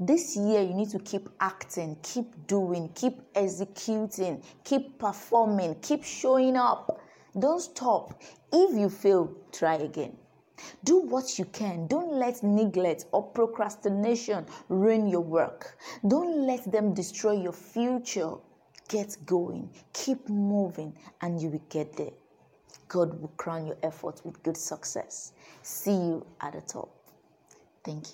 This year, you need to keep acting, keep doing, keep executing, keep performing, keep showing up. Don't stop. If you fail, try again. Do what you can. Don't let neglect or procrastination ruin your work. Don't let them destroy your future. Get going, keep moving, and you will get there. God will crown your efforts with good success. See you at the top. Thank you.